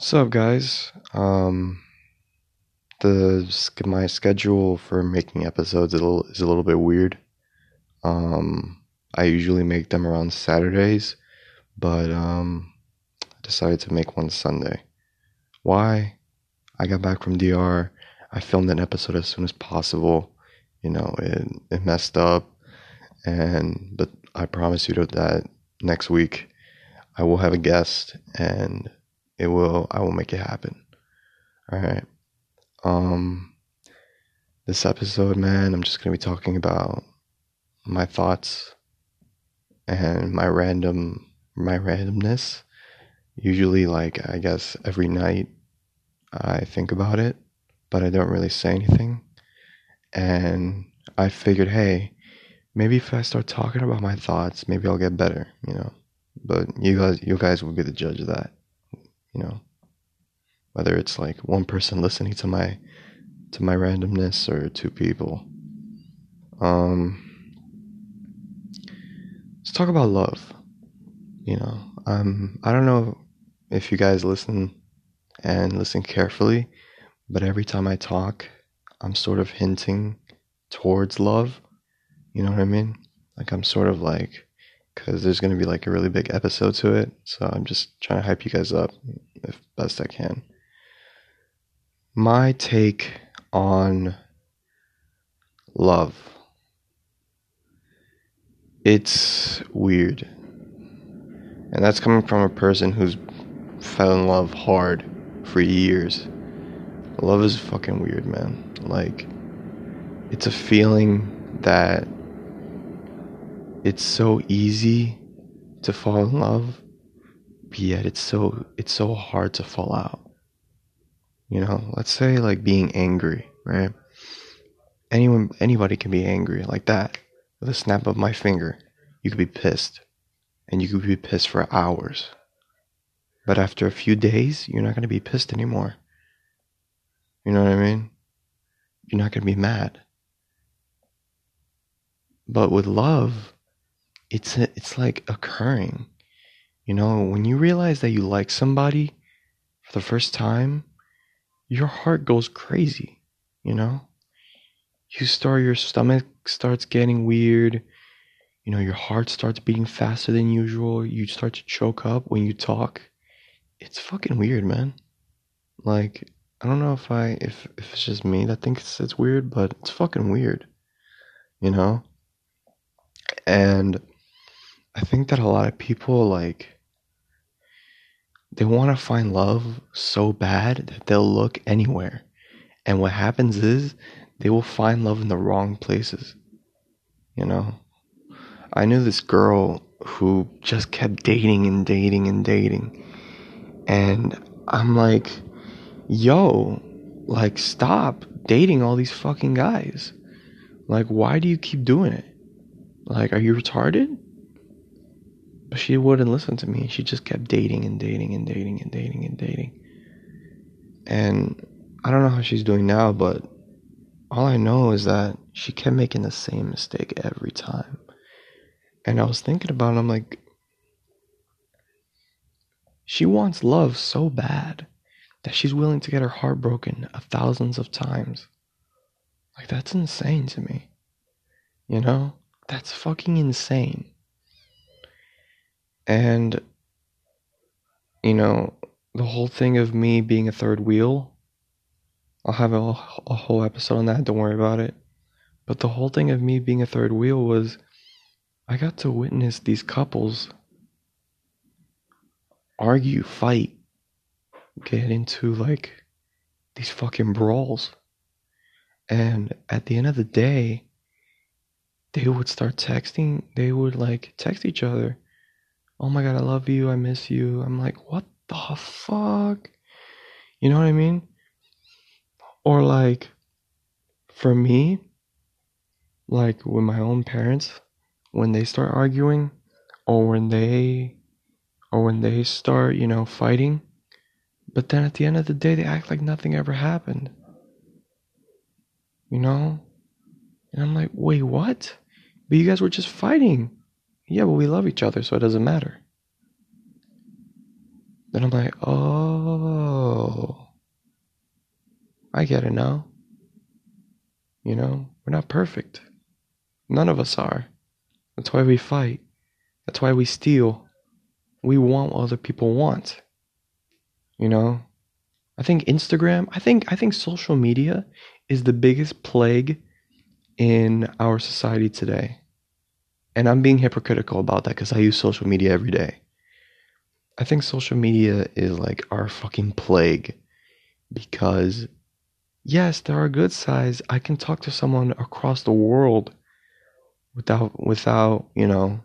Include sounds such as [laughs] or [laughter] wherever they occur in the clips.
What's up, guys? Um, the my schedule for making episodes is a little, is a little bit weird. Um, I usually make them around Saturdays, but um, I decided to make one Sunday. Why? I got back from DR. I filmed an episode as soon as possible. You know, it it messed up, and but I promise you that next week I will have a guest and it will I will make it happen. All right. Um this episode, man, I'm just going to be talking about my thoughts and my random my randomness. Usually like I guess every night I think about it, but I don't really say anything. And I figured, hey, maybe if I start talking about my thoughts, maybe I'll get better, you know. But you guys you guys will be the judge of that you know whether it's like one person listening to my to my randomness or two people. Um let's talk about love you know. Um i don't know if you guys listen and listen carefully but every time i talk i'm sort of hinting towards love you know what i mean? Like i'm sort of like because there's going to be like a really big episode to it. So I'm just trying to hype you guys up if best I can. My take on love. It's weird. And that's coming from a person who's fell in love hard for years. Love is fucking weird, man. Like, it's a feeling that it's so easy to fall in love, but yet it's so it's so hard to fall out. You know, let's say like being angry, right? Anyone anybody can be angry like that. With a snap of my finger, you could be pissed. And you could be pissed for hours. But after a few days, you're not going to be pissed anymore. You know what I mean? You're not going to be mad. But with love, it's a, it's like occurring. You know, when you realize that you like somebody for the first time, your heart goes crazy, you know? You start your stomach starts getting weird. You know, your heart starts beating faster than usual. You start to choke up when you talk. It's fucking weird, man. Like, I don't know if I if if it's just me that thinks it's weird, but it's fucking weird. You know? And I think that a lot of people like they want to find love so bad that they'll look anywhere. And what happens is they will find love in the wrong places. You know? I knew this girl who just kept dating and dating and dating. And I'm like, yo, like, stop dating all these fucking guys. Like, why do you keep doing it? Like, are you retarded? But she wouldn't listen to me. She just kept dating and dating and dating and dating and dating. And I don't know how she's doing now, but all I know is that she kept making the same mistake every time. And I was thinking about it, I'm like, she wants love so bad that she's willing to get her heart broken a thousands of times. Like, that's insane to me. You know? That's fucking insane. And, you know, the whole thing of me being a third wheel, I'll have a, a whole episode on that, don't worry about it. But the whole thing of me being a third wheel was I got to witness these couples argue, fight, get into like these fucking brawls. And at the end of the day, they would start texting, they would like text each other oh my god, I love you, I miss you. I'm like, what the fuck? You know what I mean? Or like, for me, like with my own parents, when they start arguing, or when they, or when they start, you know, fighting, but then at the end of the day, they act like nothing ever happened. You know? And I'm like, wait, what? But you guys were just fighting. Yeah, but we love each other, so it doesn't matter. Then I'm like, oh, I get it now. You know, we're not perfect. None of us are. That's why we fight. That's why we steal. We want what other people want. You know? I think Instagram, I think I think social media is the biggest plague in our society today. And I'm being hypocritical about that cuz I use social media every day. I think social media is like our fucking plague because yes, there are good sides. I can talk to someone across the world without without, you know,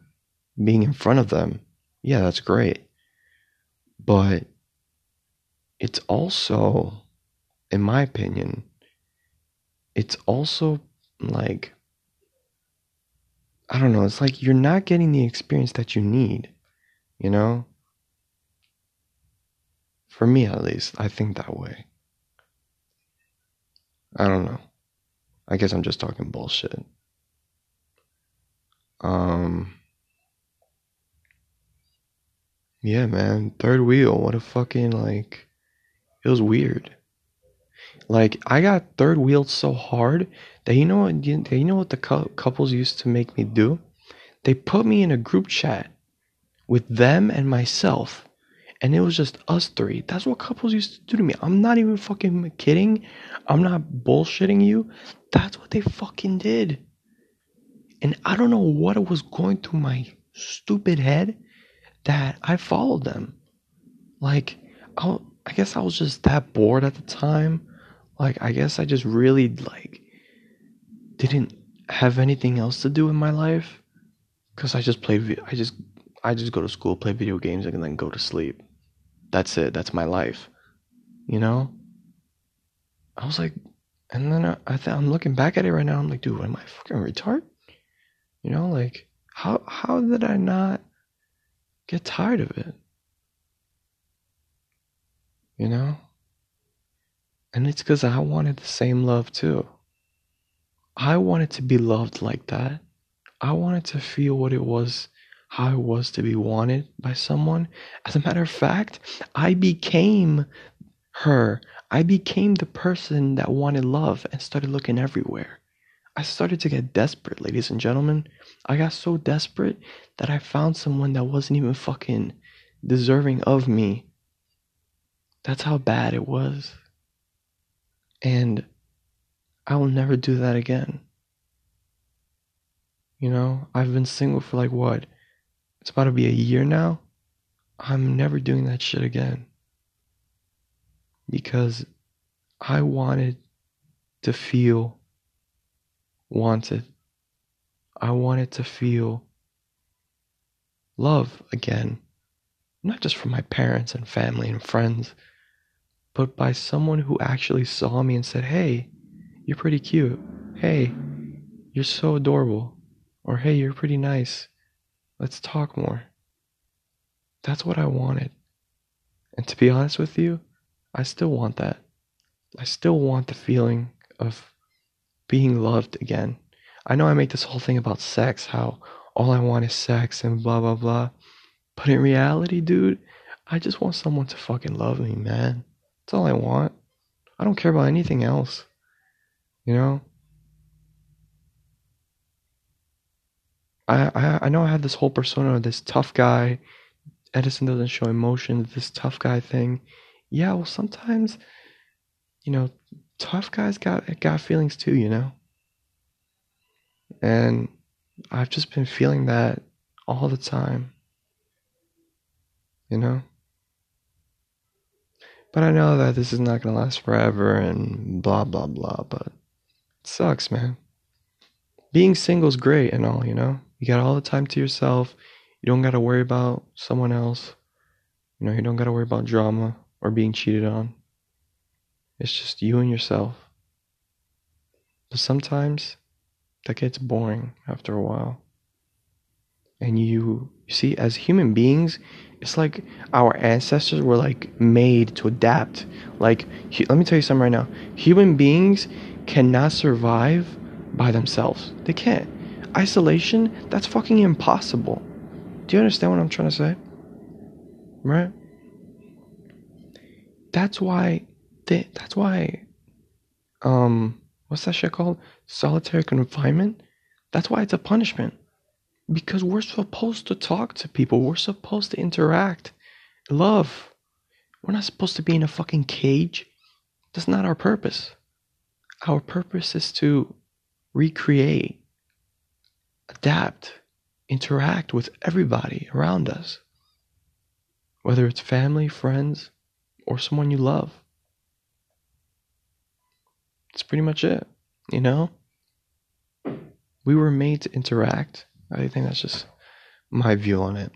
being in front of them. Yeah, that's great. But it's also in my opinion, it's also like I don't know, it's like you're not getting the experience that you need, you know? For me at least, I think that way. I don't know. I guess I'm just talking bullshit. Um Yeah, man, third wheel, what a fucking like it was weird. Like I got third wheeled so hard that you know what you know what the couples used to make me do? They put me in a group chat with them and myself and it was just us three. That's what couples used to do to me. I'm not even fucking kidding. I'm not bullshitting you. That's what they fucking did. And I don't know what was going through my stupid head that I followed them. Like, I, I guess I was just that bored at the time. Like, I guess I just really, like, didn't have anything else to do in my life. Cause I just played, I just, I just go to school, play video games, and then go to sleep. That's it. That's my life. You know? I was like, and then I, I th- I'm looking back at it right now. I'm like, dude, am I fucking retard? You know, like, how how did I not get tired of it? You know? And it's because I wanted the same love too. I wanted to be loved like that. I wanted to feel what it was how it was to be wanted by someone. As a matter of fact, I became her. I became the person that wanted love and started looking everywhere. I started to get desperate, ladies and gentlemen. I got so desperate that I found someone that wasn't even fucking deserving of me. That's how bad it was. And I will never do that again. You know, I've been single for like what? It's about to be a year now. I'm never doing that shit again. Because I wanted to feel wanted. I wanted to feel love again. Not just from my parents and family and friends, but by someone who actually saw me and said, Hey, you're pretty cute. Hey, you're so adorable. Or hey, you're pretty nice. Let's talk more. That's what I wanted. And to be honest with you, I still want that. I still want the feeling of being loved again. I know I make this whole thing about sex, how all I want is sex and blah, blah, blah. But in reality, dude, I just want someone to fucking love me, man. That's all I want. I don't care about anything else. You know? I, I I know I have this whole persona of this tough guy. Edison doesn't show emotion, this tough guy thing. Yeah, well sometimes, you know, tough guys got got feelings too, you know? And I've just been feeling that all the time. You know? But I know that this is not gonna last forever and blah blah blah, but it sucks, man. Being single's great and all, you know? You got all the time to yourself. You don't got to worry about someone else. You know, you don't got to worry about drama or being cheated on. It's just you and yourself. But sometimes that gets boring after a while. And you, see, as human beings, it's like our ancestors were like made to adapt. Like, let me tell you something right now. Human beings cannot survive by themselves. They can't isolation, that's fucking impossible. Do you understand what I'm trying to say? Right? That's why they, that's why um what's that shit called? Solitary confinement. That's why it's a punishment. Because we're supposed to talk to people. We're supposed to interact. Love. We're not supposed to be in a fucking cage. That's not our purpose. Our purpose is to recreate, adapt, interact with everybody around us. Whether it's family, friends, or someone you love. That's pretty much it, you know? We were made to interact. I think that's just my view on it.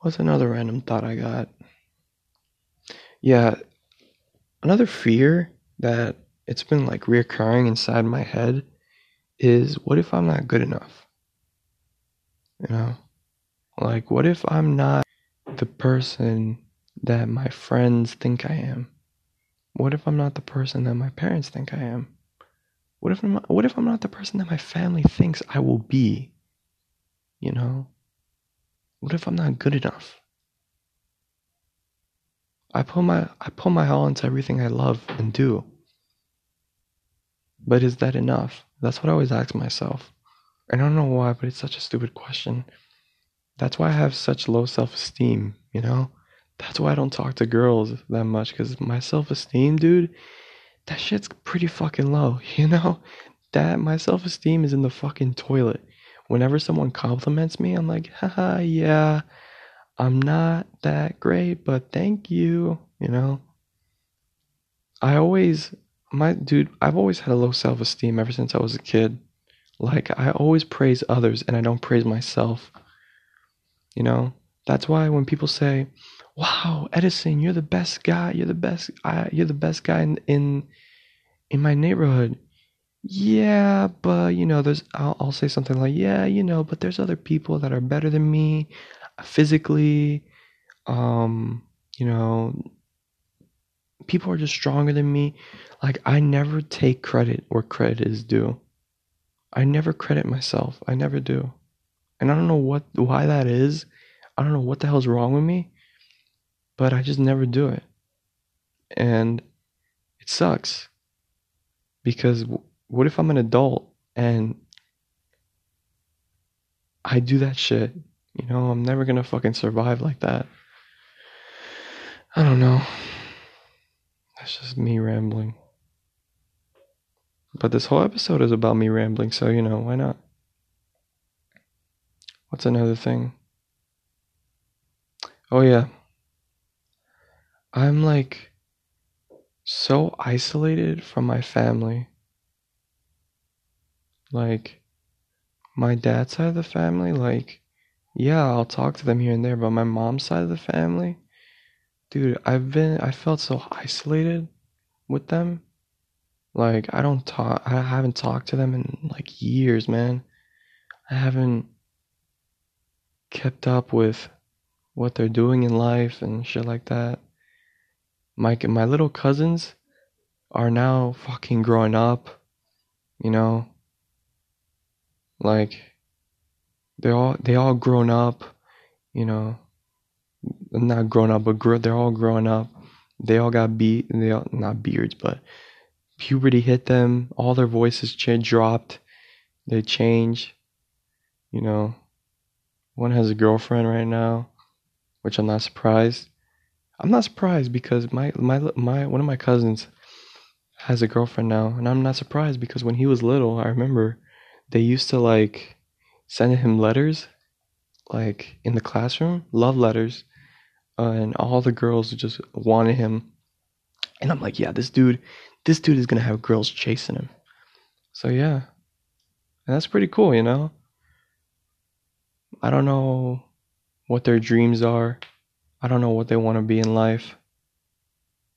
What's another random thought I got? Yeah, another fear that it's been like reoccurring inside my head is what if I'm not good enough? You know? Like, what if I'm not the person that my friends think I am? What if I'm not the person that my parents think I am? What if I'm not, what if I'm not the person that my family thinks I will be? You know? What if I'm not good enough? I put my I put my all into everything I love and do. But is that enough? That's what I always ask myself. And I don't know why, but it's such a stupid question. That's why I have such low self-esteem, you know? That's why I don't talk to girls that much cuz my self-esteem, dude, that shit's pretty fucking low, [laughs] you know? That my self-esteem is in the fucking toilet. Whenever someone compliments me, I'm like, haha, yeah, I'm not that great, but thank you, you know? I always, my dude, I've always had a low self esteem ever since I was a kid. Like, I always praise others and I don't praise myself. You know? That's why when people say, wow, Edison, you're the best guy, you're the best, I, you're the best guy in, in, in my neighborhood. Yeah, but you know, there's, I'll, I'll say something like, yeah, you know, but there's other people that are better than me physically, um, you know, people are just stronger than me. Like, I never take credit where credit is due. I never credit myself. I never do. And I don't know what why that is. I don't know what the hell's wrong with me, but I just never do it. And it sucks. Because what if I'm an adult and I do that shit you know, I'm never gonna fucking survive like that. I don't know. That's just me rambling. But this whole episode is about me rambling, so you know, why not? What's another thing? Oh, yeah. I'm like so isolated from my family. Like, my dad's side of the family, like, yeah, I'll talk to them here and there, but my mom's side of the family, dude, I've been I felt so isolated with them. Like I don't talk I haven't talked to them in like years, man. I haven't kept up with what they're doing in life and shit like that. My my little cousins are now fucking growing up, you know? Like they all they all grown up, you know. Not grown up, but grow, they're all grown up. They all got beat. They all not beards, but puberty hit them. All their voices ch- dropped. They change. You know, one has a girlfriend right now, which I'm not surprised. I'm not surprised because my my my one of my cousins has a girlfriend now, and I'm not surprised because when he was little, I remember they used to like sending him letters, like in the classroom, love letters, uh, and all the girls just wanted him. And I'm like, yeah, this dude, this dude is gonna have girls chasing him. So yeah, and that's pretty cool, you know. I don't know what their dreams are. I don't know what they want to be in life.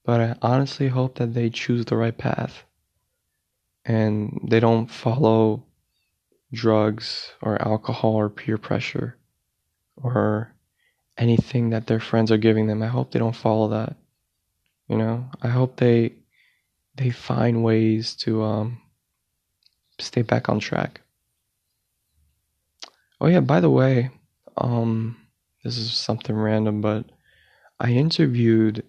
But I honestly hope that they choose the right path and they don't follow drugs or alcohol or peer pressure or anything that their friends are giving them. I hope they don't follow that. You know, I hope they they find ways to um, stay back on track. Oh yeah, by the way, um, this is something random, but I interviewed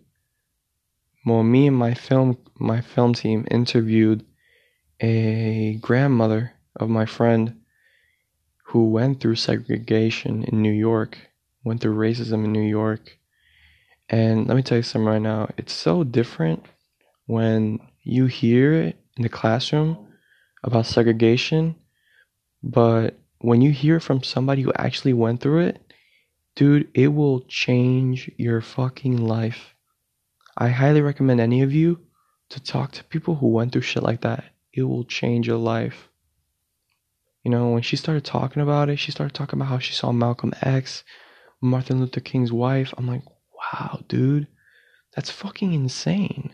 well, me and my film my film team interviewed a grandmother of my friend who went through segregation in New York, went through racism in New York. And let me tell you something right now. It's so different when you hear it in the classroom about segregation, but when you hear from somebody who actually went through it, dude, it will change your fucking life. I highly recommend any of you to talk to people who went through shit like that. It will change your life. You know, when she started talking about it, she started talking about how she saw Malcolm X, Martin Luther King's wife. I'm like, wow, dude, that's fucking insane.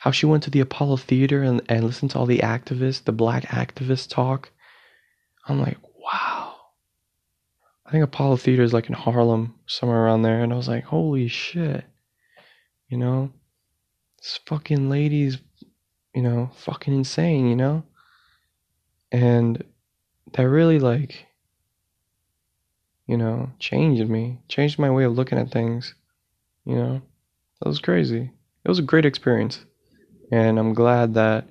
How she went to the Apollo Theater and, and listened to all the activists, the black activists talk. I'm like, wow. I think Apollo Theater is like in Harlem, somewhere around there. And I was like, holy shit. You know, this fucking lady's, you know, fucking insane, you know? And that really, like, you know, changed me, changed my way of looking at things. You know, that was crazy. It was a great experience. And I'm glad that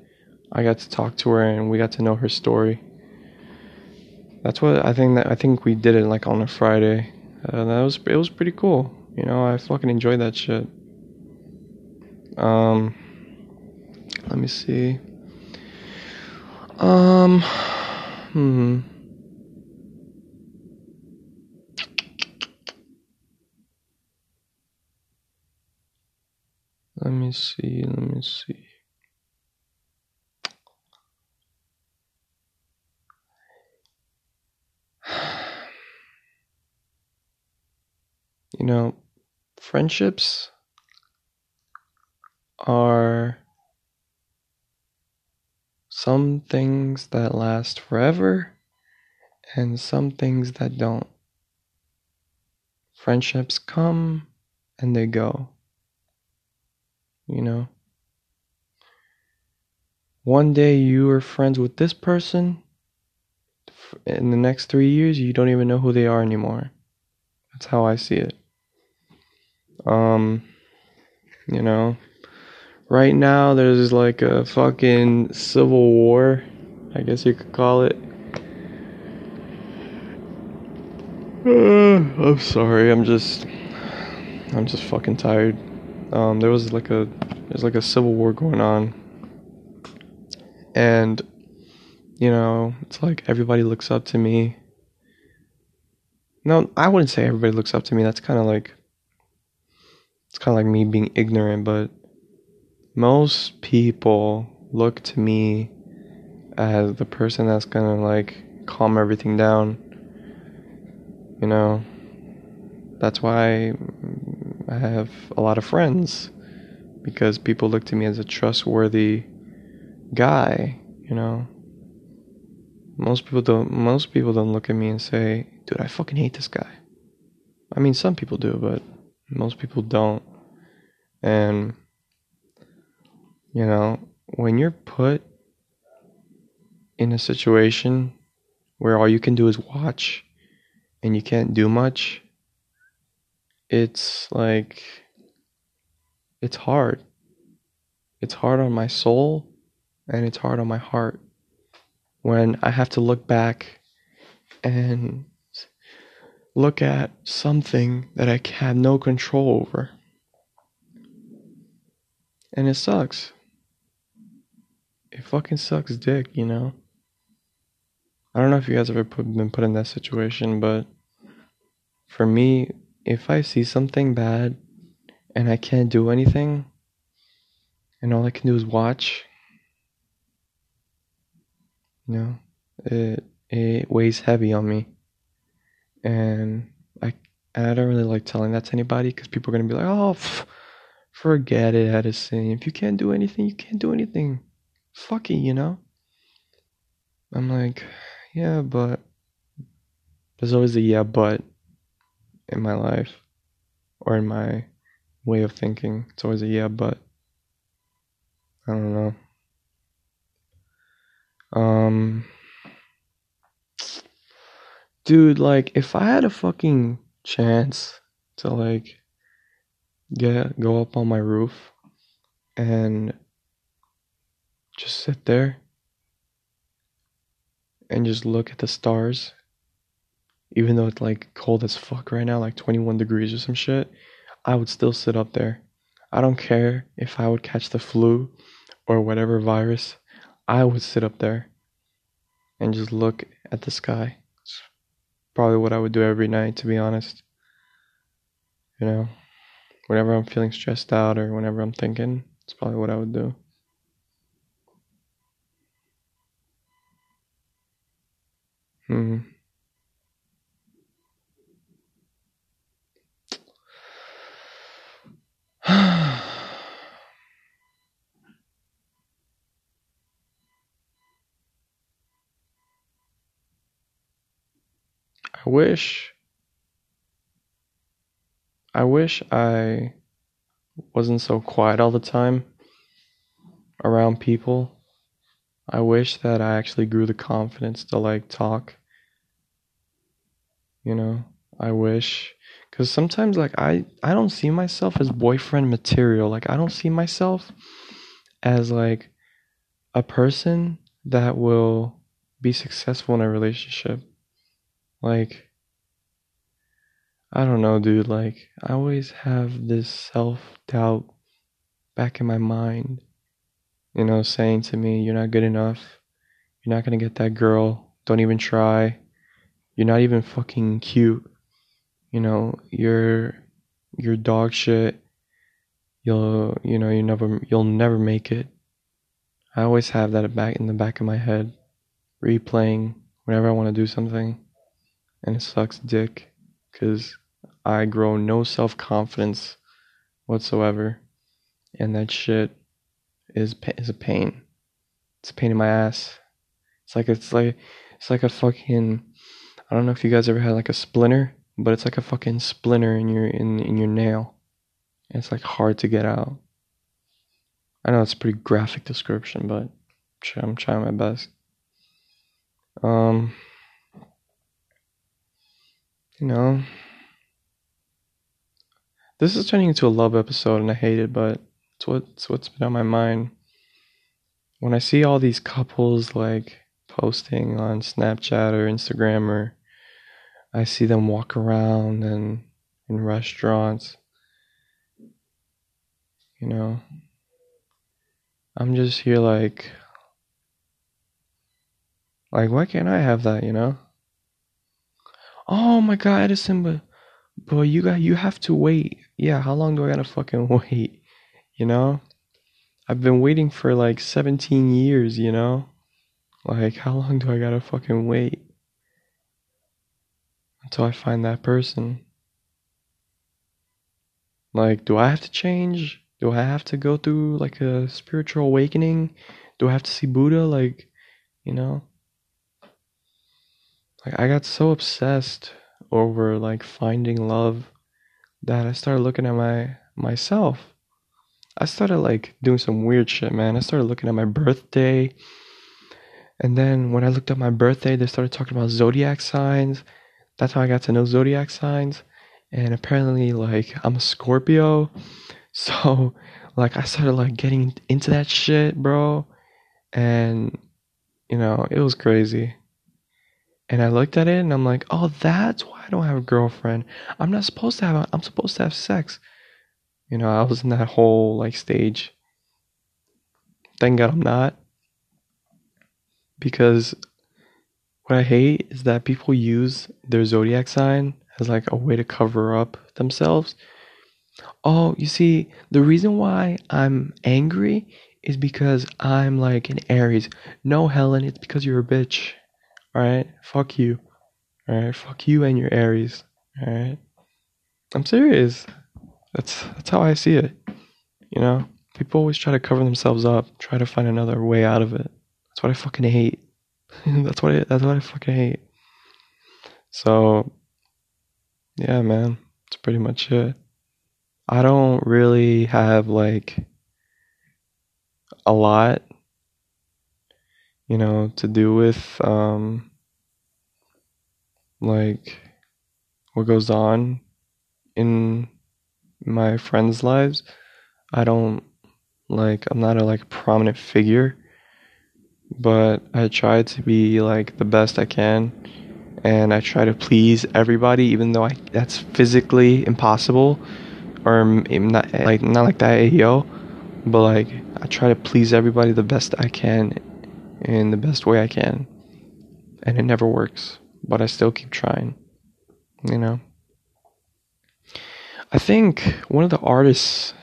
I got to talk to her and we got to know her story. That's what I think that I think we did it like on a Friday. Uh, that was it was pretty cool. You know, I fucking enjoyed that shit. Um, let me see. Um, hmm. Let me see. Let me see. You know, friendships are some things that last forever and some things that don't. Friendships come and they go. You know? One day you are friends with this person, in the next three years, you don't even know who they are anymore. That's how I see it. Um, you know, right now there's like a fucking civil war, I guess you could call it. Uh, I'm sorry, I'm just, I'm just fucking tired. Um, there was like a, there's like a civil war going on, and you know, it's like everybody looks up to me. No, I wouldn't say everybody looks up to me. That's kind of like, it's kind of like me being ignorant, but most people look to me as the person that's gonna like calm everything down. You know, that's why I have a lot of friends because people look to me as a trustworthy guy, you know. Most people don't most people don't look at me and say, "Dude, I fucking hate this guy." I mean, some people do, but most people don't. And you know, when you're put in a situation where all you can do is watch and you can't do much, it's like, it's hard. It's hard on my soul and it's hard on my heart when I have to look back and look at something that I have no control over. And it sucks it fucking sucks dick, you know? I don't know if you guys ever put, been put in that situation, but for me, if I see something bad and I can't do anything, and all I can do is watch, you know, it it weighs heavy on me, and I and I don't really like telling that to anybody because people are gonna be like, oh, pff, forget it, Edison. If you can't do anything, you can't do anything fucky, you know? I'm like, yeah, but there's always a yeah, but in my life or in my way of thinking. It's always a yeah, but I don't know. Dude, like, if I had a fucking chance to, like, get go up on my roof and just sit there and just look at the stars even though it's like cold as fuck right now like 21 degrees or some shit i would still sit up there. I don't care if i would catch the flu or whatever virus i would sit up there and just look at the sky probably what i would do every night to be honest. You know whenever i'm feeling stressed out or whenever i'm thinking it's probably what i would do. Hmm wish I wish I wasn't so quiet all the time around people. I wish that I actually grew the confidence to like talk. You know, I wish because sometimes like I I don't see myself as boyfriend material. Like I don't see myself as like a person that will be successful in a relationship. Like I don't know, dude. Like I always have this self-doubt back in my mind. You know, saying to me, "You're not good enough. You're not going to get that girl. Don't even try. You're not even fucking cute." you know, you're you're dog shit. You'll you know you never you'll never make it. I always have that back in the back of my head, replaying whenever I want to do something, and it sucks dick, cause I grow no self confidence whatsoever, and that shit is is a pain. It's a pain in my ass. It's like it's like it's like a fucking. I don't know if you guys ever had like a splinter but it's like a fucking splinter in your in in your nail. And It's like hard to get out. I know it's a pretty graphic description, but I'm trying my best. Um, you know, this is turning into a love episode, and I hate it, but it's what's what's been on my mind. When I see all these couples like posting on Snapchat or Instagram or I see them walk around and in restaurants. You know, I'm just here like, like why can't I have that? You know? Oh my God, Edison, but but you got you have to wait. Yeah, how long do I gotta fucking [laughs] wait? You know? I've been waiting for like 17 years, you know? Like, how long do I gotta fucking wait? until I find that person. Like, do I have to change? Do I have to go through like a spiritual awakening? Do I have to see Buddha? Like, you know? Like, I got so obsessed over like finding love that I started looking at my myself. I started like doing some weird shit, man. I started looking at my birthday. And then when I looked at my birthday, they started talking about zodiac signs that's how I got to know zodiac signs. And apparently, like, I'm a Scorpio. [laughs] So, like, I started, like, getting into that shit, bro. And, you know, it was crazy. And I looked at it and I'm like, oh, that's why I don't have a girlfriend. I'm not supposed to have, a, I'm supposed to have sex. You know, I was in that whole, like, stage. Thank God I'm not. Because what I hate is that people use their zodiac sign as like a way to cover up themselves. Oh, you see, the reason why I'm angry is because I'm like an Aries. No, Helen, it's because you're a bitch. Alright? Fuck you. Alright? Fuck you and your Aries. Alright? I'm serious. That's that's how I see it. You know? People always try to cover themselves up, try to find another way out of it. That's what I fucking hate. [laughs] that's what I, that's what I fucking hate. So, yeah, man, that's pretty much it. I don't really have like a lot, you know, to do with um like what goes on in my friends' lives. I don't like I'm not a like prominent figure, but I try to be like the best I can and I try to please everybody even though I that's physically impossible or not like not like that yo but like I try to please everybody the best I can in the best way I can and it never works but I still keep trying you know I think one of the artists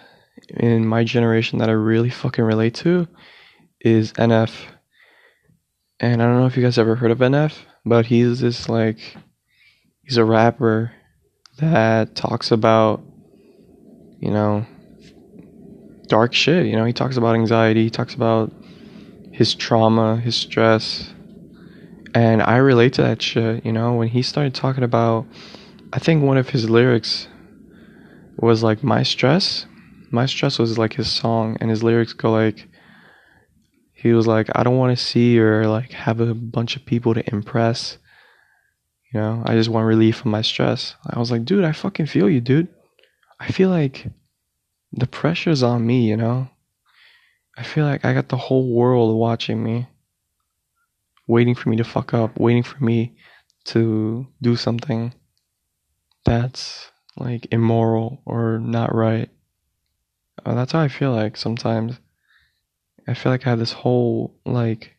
in my generation that I really fucking relate to is NF. And I don't know if you guys ever heard of NF, but he's this like he's a rapper that talks about you know dark shit, you know, he talks about anxiety, he talks about his trauma, his stress. And I relate to that shit, you know, when he started talking about I think one of his lyrics was like my stress. My stress was like his song, and his lyrics go like, he was like, I don't want to see or like have a bunch of people to impress. You know, I just want relief from my stress. I was like, dude, I fucking feel you, dude. I feel like the pressure's on me, you know? I feel like I got the whole world watching me, waiting for me to fuck up, waiting for me to do something that's like immoral or not right. Uh, that's how I feel like sometimes. I feel like I have this whole like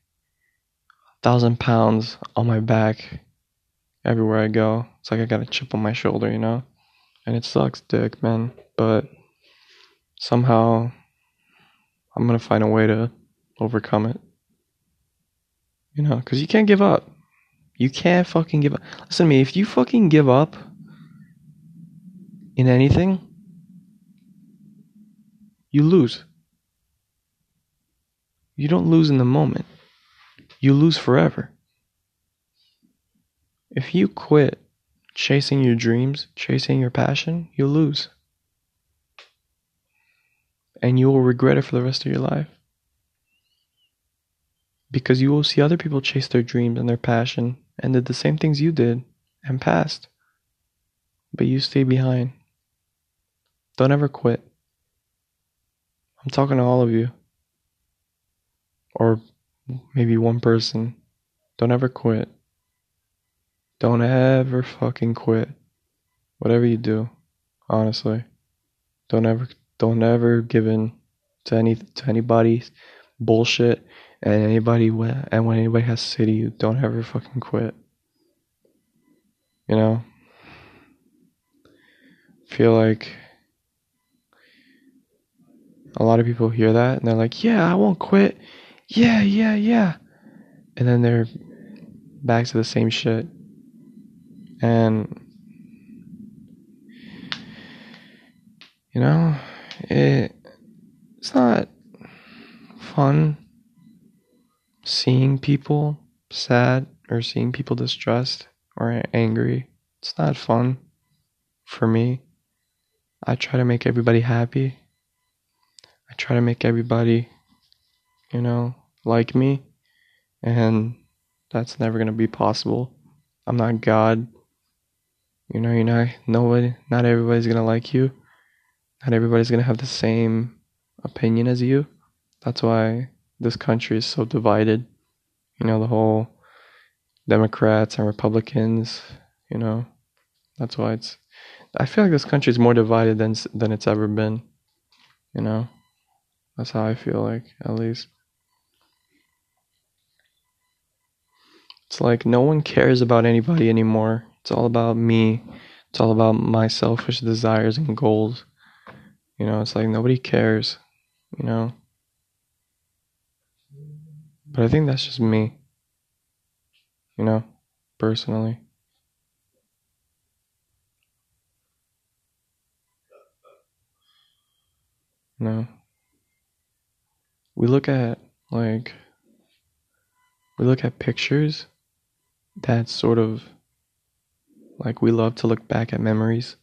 thousand pounds on my back everywhere I go. It's like I got a chip on my shoulder, you know? And it sucks dick, man. But somehow I'm gonna find a way to overcome it. You know, because you can't give up. You can't fucking give up. Listen to me, if you fucking give up, in anything, you lose. You don't lose in the moment, you lose forever. If you quit chasing your dreams, chasing your passion, you lose. And you will regret it for the rest of your life. Because you will see other people chase their dreams and their passion and did the same things you did and passed. But you stay behind. Don't ever quit. I'm talking to all of you. Or maybe one person. Don't ever quit. Don't ever fucking quit. Whatever you do, honestly. Don't ever don't ever give in to any to anybody's bullshit and anybody and when anybody has you, don't ever fucking quit. You know? Feel like a lot of people hear that and they're like, yeah, I won't quit. Yeah, yeah, yeah. And then they're back to the same shit. And, you know, it, it's not fun seeing people sad or seeing people distressed or angry. It's not fun for me. I try to make everybody happy I try to make everybody, you know, like me, and that's never gonna be possible. I'm not God. You know, you know, nobody, not everybody's gonna like you. Not everybody's gonna have the same opinion as you. That's why this country is so divided. You know, the whole Democrats and Republicans. You know, that's why it's. I feel like this country is more divided than than it's ever been. You know. That's how I feel like, at least. It's like no one cares about anybody anymore. It's all about me. It's all about my selfish desires and goals. You know, it's like nobody cares, you know? But I think that's just me. You know, personally. No we look at like we look at pictures that sort of like we love to look back at memories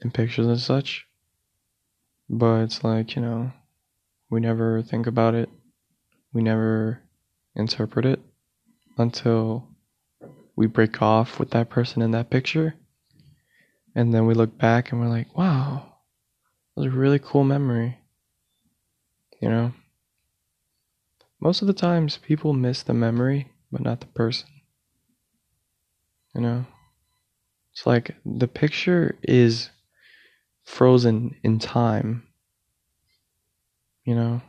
and pictures and such but it's like you know we never think about it we never interpret it until we break off with that person in that picture and then we look back and we're like wow that was a really cool memory You know? Most of the times people miss the memory, but not the person. You know? It's like the picture is frozen in time. You know?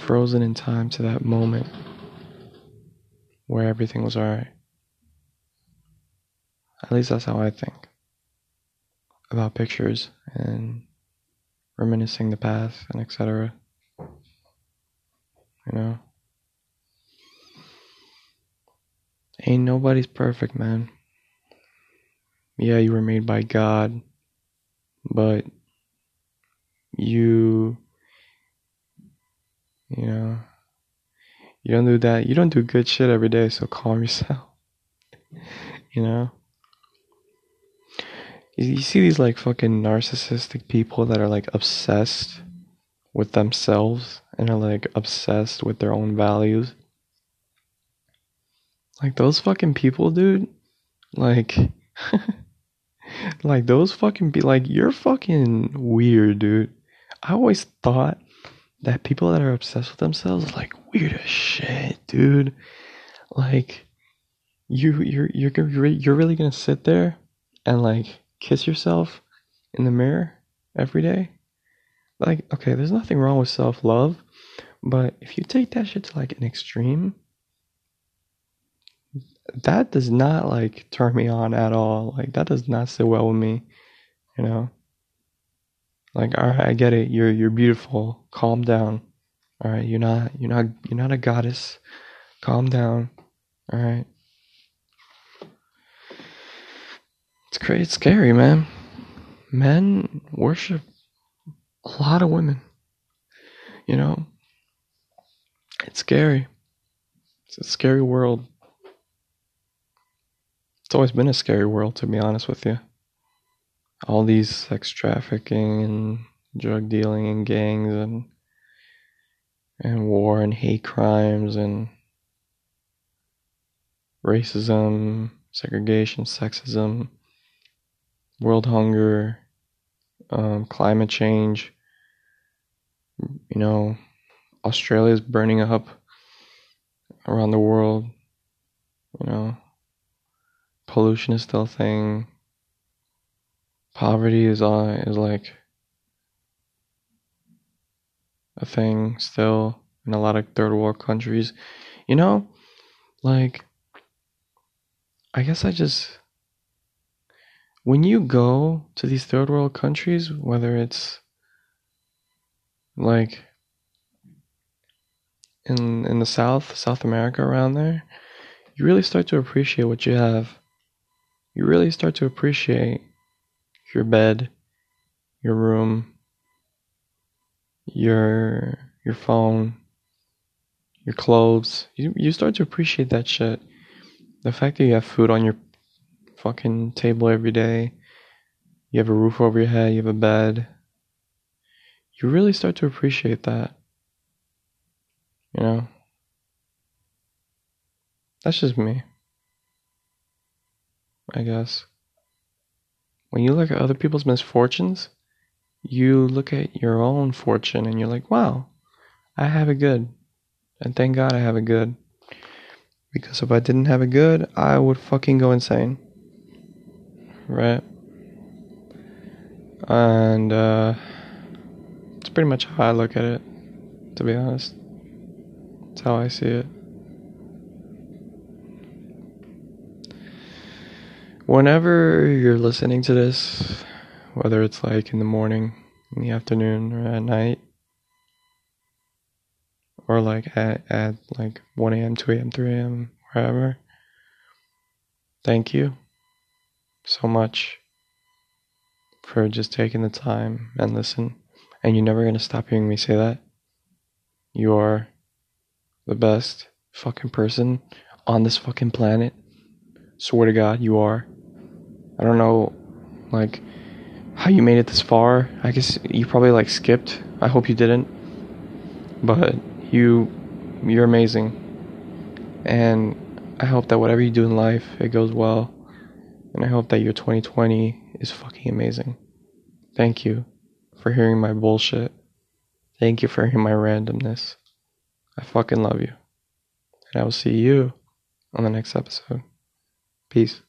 Frozen in time to that moment where everything was alright. At least that's how I think about pictures and reminiscing the past and etc. You know? Ain't nobody's perfect, man. Yeah, you were made by God, but you, you know, you don't do that. You don't do good shit every day, so calm [laughs] yourself. you know? You see these like fucking narcissistic people that are like obsessed with themselves and are like obsessed with their own values. Like those fucking people, dude. Like, [laughs] like those fucking be like you're fucking weird, dude. I always thought that people that are obsessed with themselves like weird as shit, dude. Like, you you're you're you're really gonna sit there and like kiss yourself in the mirror every day? Like, okay, there's nothing wrong with self love, but if you take that shit to like an extreme, that does not like turn me on at all. Like, that does not sit well with me, you know? Like, all right, I get it. You're you're beautiful. Calm down. All right, you're not you're not you're not a goddess. Calm down. All right. It's crazy, it's scary, man. Men worship a lot of women. You know, it's scary. It's a scary world. It's always been a scary world, to be honest with you. All these sex trafficking and drug dealing and gangs and and war and hate crimes and racism, segregation, sexism, world hunger, um, climate change. You know, Australia is burning up around the world. You know, pollution is still a thing. Poverty is uh, is like a thing still in a lot of third world countries. You know, like I guess I just when you go to these third world countries, whether it's like in in the South, South America around there, you really start to appreciate what you have. You really start to appreciate your bed, your room, your your phone, your clothes. You you start to appreciate that shit. The fact that you have food on your fucking table every day. You have a roof over your head, you have a bed. You really start to appreciate that. You know? That's just me. I guess. When you look at other people's misfortunes, you look at your own fortune and you're like, wow, I have it good. And thank God I have it good. Because if I didn't have it good, I would fucking go insane right? And uh, it's pretty much how I look at it, to be honest. It's how I see it. Whenever you're listening to this, whether it's like in the morning, in the afternoon, or at night, or like at, at like 1 a.m., 2 a.m., 3 a.m., wherever, thank you so much for just taking the time and listen. And you're never gonna stop hearing me say that. You are the best fucking person on this fucking planet. Swear to God, you are. I don't know, like, how you made it this far. I guess you probably like skipped. I hope you didn't. But you, you're amazing. And I hope that whatever you do in life, it goes well. And I hope that your 2020 is fucking amazing. Thank you for hearing my bullshit. Thank you for hearing my randomness. I fucking love you. And I will see you on the next episode. Peace.